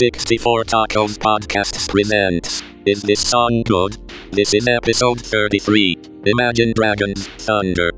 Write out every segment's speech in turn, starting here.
64 Tacos Podcasts presents Is This Song Good? This is episode 33 Imagine Dragons Thunder.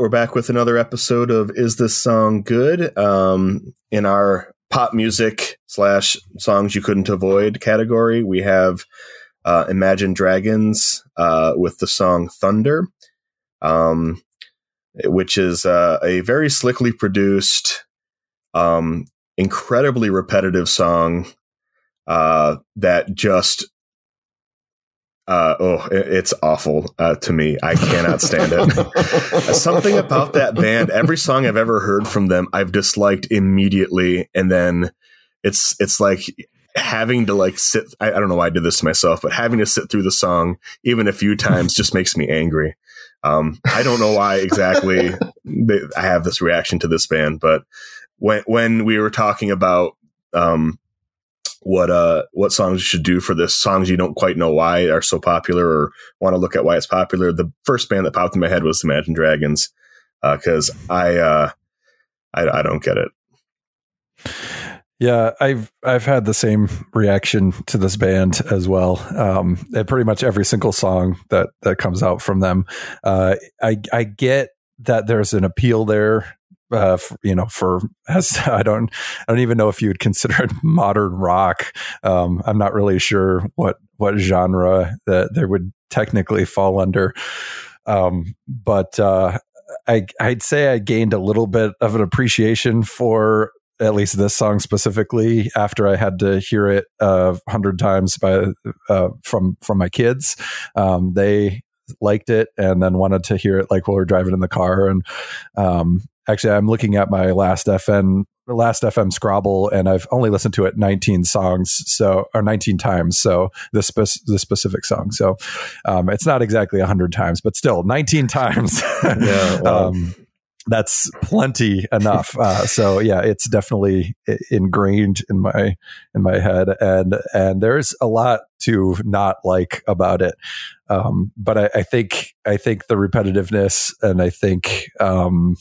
Right, we're back with another episode of Is This Song Good? Um, in our pop music slash songs you couldn't avoid category, we have uh, Imagine Dragons uh, with the song Thunder, um, which is uh, a very slickly produced, um, incredibly repetitive song uh, that just uh, oh, it's awful uh, to me. I cannot stand it. Something about that band. Every song I've ever heard from them, I've disliked immediately, and then it's it's like having to like sit. I, I don't know why I did this to myself, but having to sit through the song even a few times just makes me angry. Um, I don't know why exactly they, I have this reaction to this band, but when when we were talking about um, what uh what songs you should do for this. Songs you don't quite know why are so popular or want to look at why it's popular. The first band that popped in my head was the imagine dragons because uh, i uh I, I don't get it. Yeah, I've I've had the same reaction to this band as well. Um, pretty much every single song that that comes out from them, uh, I I get that there's an appeal there uh, for, you know, for as I don't, I don't even know if you would consider it modern rock. Um, I'm not really sure what what genre that there would technically fall under. Um, but uh, I, I'd say I gained a little bit of an appreciation for at least this song specifically after I had to hear it a uh, hundred times by uh, from from my kids. Um, they liked it and then wanted to hear it like while we are driving in the car and um, actually i'm looking at my last fm last fm scrobble and i've only listened to it 19 songs so or 19 times so the, spe- the specific song so um, it's not exactly 100 times but still 19 times yeah, wow. um, that's plenty enough. Uh, so yeah, it's definitely ingrained in my in my head, and and there's a lot to not like about it. Um, but I, I, think I think the repetitiveness, and I think um,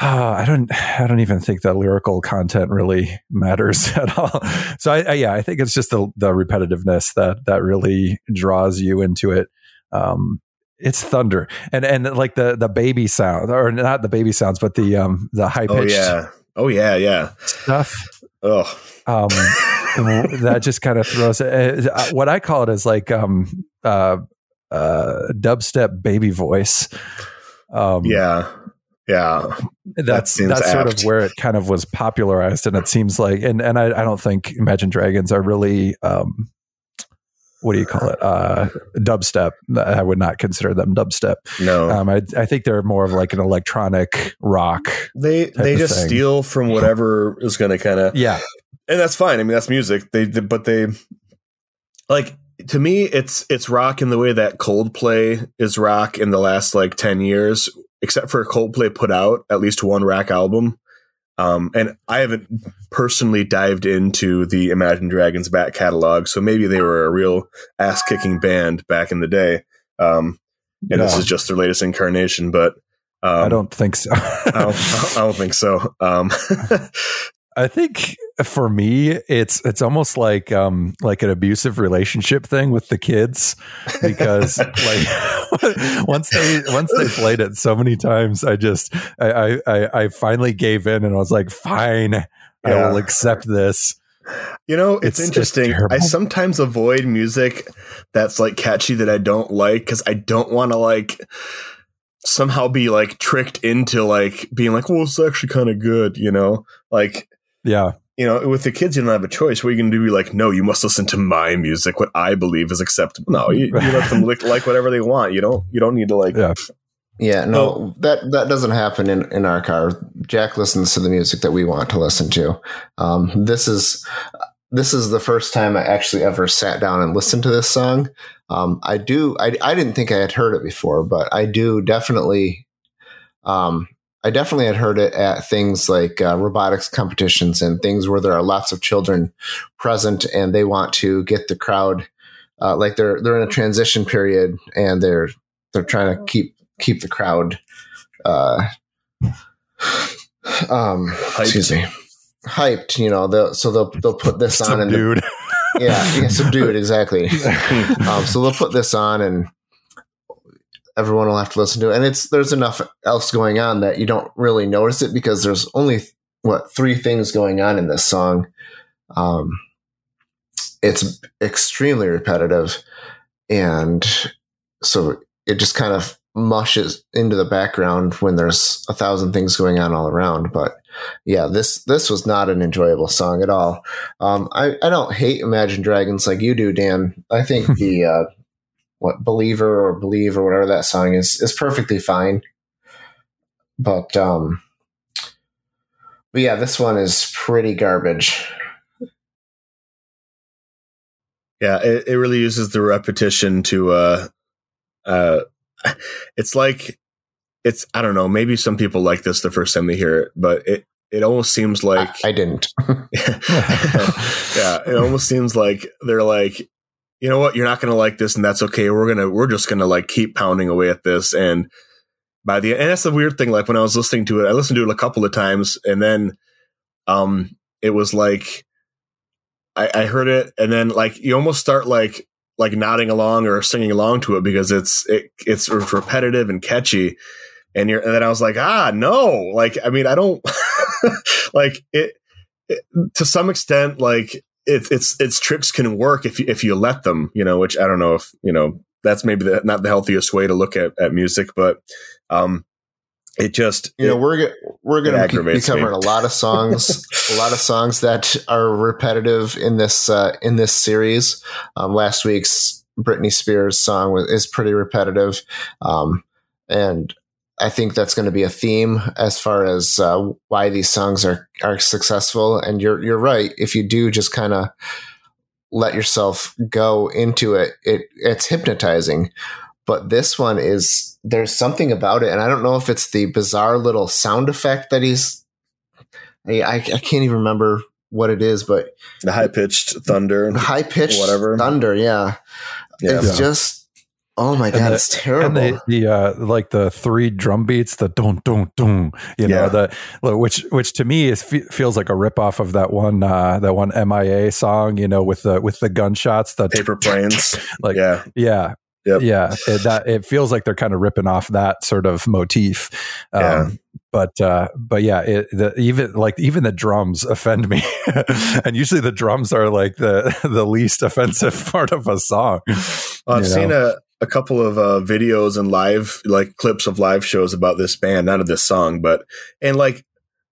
uh, I don't I don't even think that lyrical content really matters at all. So I, I, yeah, I think it's just the the repetitiveness that that really draws you into it. Um, it's thunder and and like the the baby sound or not the baby sounds, but the um the high pitched. Oh yeah, oh yeah, yeah stuff. Oh. Um, that just kind of throws it. Uh, what I call it is like um uh uh dubstep baby voice. Um, yeah, yeah, that's that that's apt. sort of where it kind of was popularized, and it seems like, and and I, I don't think Imagine Dragons are really, um, what do you call it, uh, dubstep. I would not consider them dubstep. No, um, I I think they're more of like an electronic rock. They they just thing. steal from whatever is going to kind of yeah, and that's fine. I mean, that's music. They, they but they like to me it's it's rock in the way that Coldplay is rock in the last like 10 years except for a Coldplay put out at least one rack album. Um, and I haven't personally dived into the Imagine Dragons back catalog, so maybe they were a real ass kicking band back in the day. Um, and yeah. this is just their latest incarnation, but um, I don't think so. I, don't, I, don't, think so. I think for me, it's it's almost like um like an abusive relationship thing with the kids because like once they once they played it so many times, I just I I I finally gave in and I was like, fine, yeah. I will accept this. You know, it's, it's interesting. I sometimes avoid music that's like catchy that I don't like because I don't want to like somehow be like tricked into like being like, well, it's actually kind of good, you know? Like yeah. You know, with the kids, you don't have a choice. What are you going to do? like, no, you must listen to my music, what I believe is acceptable. No, you, you let them like, like whatever they want. You don't, you don't need to like. Yeah. Yeah, no, oh. that that doesn't happen in, in our car. Jack listens to the music that we want to listen to. Um, this is this is the first time I actually ever sat down and listened to this song. Um, I do. I I didn't think I had heard it before, but I do definitely um, I definitely had heard it at things like uh, robotics competitions and things where there are lots of children present and they want to get the crowd uh, like they're they're in a transition period and they're they're trying to keep keep the crowd uh, um excuse me hyped you know they'll, so they'll they'll put this on and yeah, yeah subdued exactly. Um, so they'll put this on and everyone will have to listen to it. And it's there's enough else going on that you don't really notice it because there's only what three things going on in this song. Um it's extremely repetitive and so it just kind of mushes into the background when there's a thousand things going on all around. But yeah this this was not an enjoyable song at all. Um i i don't hate imagine dragons like you do dan. I think the uh what believer or believe or whatever that song is is perfectly fine. But um but yeah this one is pretty garbage. Yeah, it, it really uses the repetition to uh uh it's like it's I don't know, maybe some people like this the first time they hear it, but it it almost seems like I, I didn't yeah, it almost seems like they're like you know what, you're not going to like this and that's okay. We're to we're just to like keep pounding away at this. And by the end, and that's the weird thing like when I was listening to it, I listened to it a couple of times and then um it was like I, I heard it, and then like you almost start like like nodding along or singing along to it because it's it, it's repetitive and catchy, and you're and then I was like, ah, no, like I mean, I don't like it, it to some extent, like it's it's its tricks can work if you, if you let them, you know. Which I don't know if you know that's maybe the, not the healthiest way to look at at music, but um, it just you know we're we're going to be covering me. a lot of songs a lot of songs that are repetitive in this uh, in this series um, last week's Britney Spears song was, is pretty repetitive um, and I think that's going to be a theme as far as uh, why these songs are are successful and you're you're right if you do just kind of let yourself go into it it it's hypnotizing but this one is there's something about it and i don't know if it's the bizarre little sound effect that he's i, I, I can't even remember what it is but the high pitched thunder, high pitched whatever thunder yeah, Yeah. it's Yeah. just oh my god the- it's terrible And the, the uh, like the three drum beats, the don't don't don't, you know, the which which to me is feels like a ripoff of that one uh, that one MIA song, you know, with the with the gunshots, the paper planes. like yeah, yeah. Yep. Yeah, it, that it feels like they're kind of ripping off that sort of motif. Um, Yeah. But uh, but yeah, it, the, even like even the drums offend me, and usually the drums are like the the least offensive part of a song. Well, I've you seen a, a couple of uh, videos and live like clips of live shows about this band, not of this song, but and like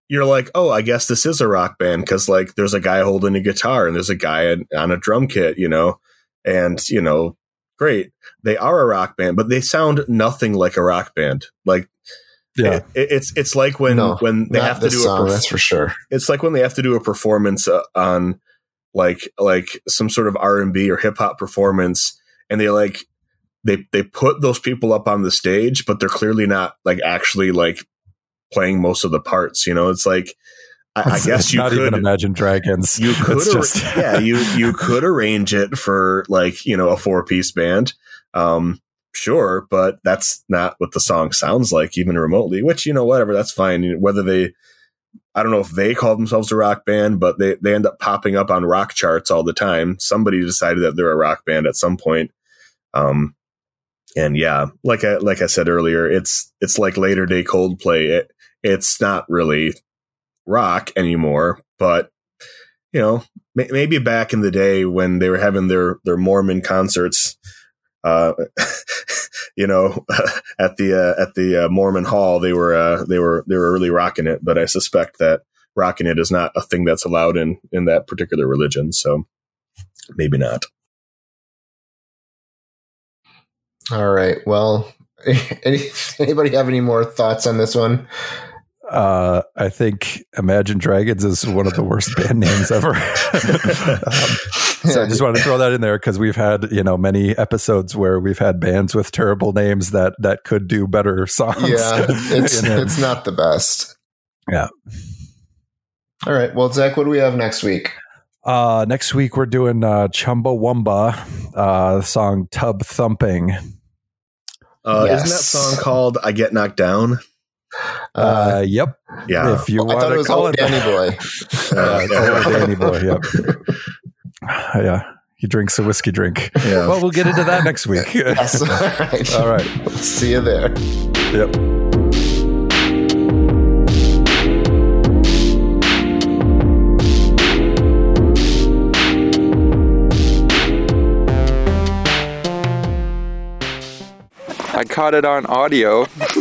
you're like, oh, I guess this is a rock band because like there's a guy holding a guitar and there's a guy on- on a drum kit, you know, and you know, great, they are a rock band, but they sound nothing like a rock band. Like yeah. it, it's it's like when no when they have to do song a perf- that's for sure it's like when they have to do a performance uh, on like like some sort of R&B or hip hop performance and they like they they put those people up on the stage but they're clearly not like actually like playing most of the parts you know? It's like I, I guess you not could even Imagine Dragons. you could ar- just yeah you you could arrange it for like you know a four piece band. Um sure but that's not what the song sounds like even remotely which you know whatever that's fine. Whether they i don't know if they call themselves a rock band but they they end up popping up on rock charts all the time. Somebody decided that they're a rock band at some point. Um and yeah like i like i said earlier it's it's like later day coldplay it it's not really rock anymore but you know, may- maybe back in the day when they were having their their Mormon concerts, uh, you know, at the uh, at the uh, Mormon Hall, they were uh, they were they were really rocking it. But I suspect that rocking it is not a thing that's allowed in in that particular religion. So maybe not. All right well any, anybody have any more thoughts on this one Uh, I think Imagine Dragons is one of the worst band names ever. um, So I just wanted to throw that in there because we've had you know many episodes where we've had bands with terrible names that that could do better songs. Yeah, it's it's not the best. Yeah. All right. Well, Zach, what do we have next week? Uh, next week we're doing uh, Chumbawamba, uh, the song "Tub Thumping." Uh, Yes. Isn't that song called "I Get Knocked Down"? Uh, Uh, yep. Yeah, if you I want thought it to was call Oh it Danny. Boy. Uh, Yeah, oh, Danny Boy. Yep. yeah. He drinks a whiskey drink. yeah. Well, we'll get into that next week. Yes. All right. All right. See you there. Yep. Caught it on audio.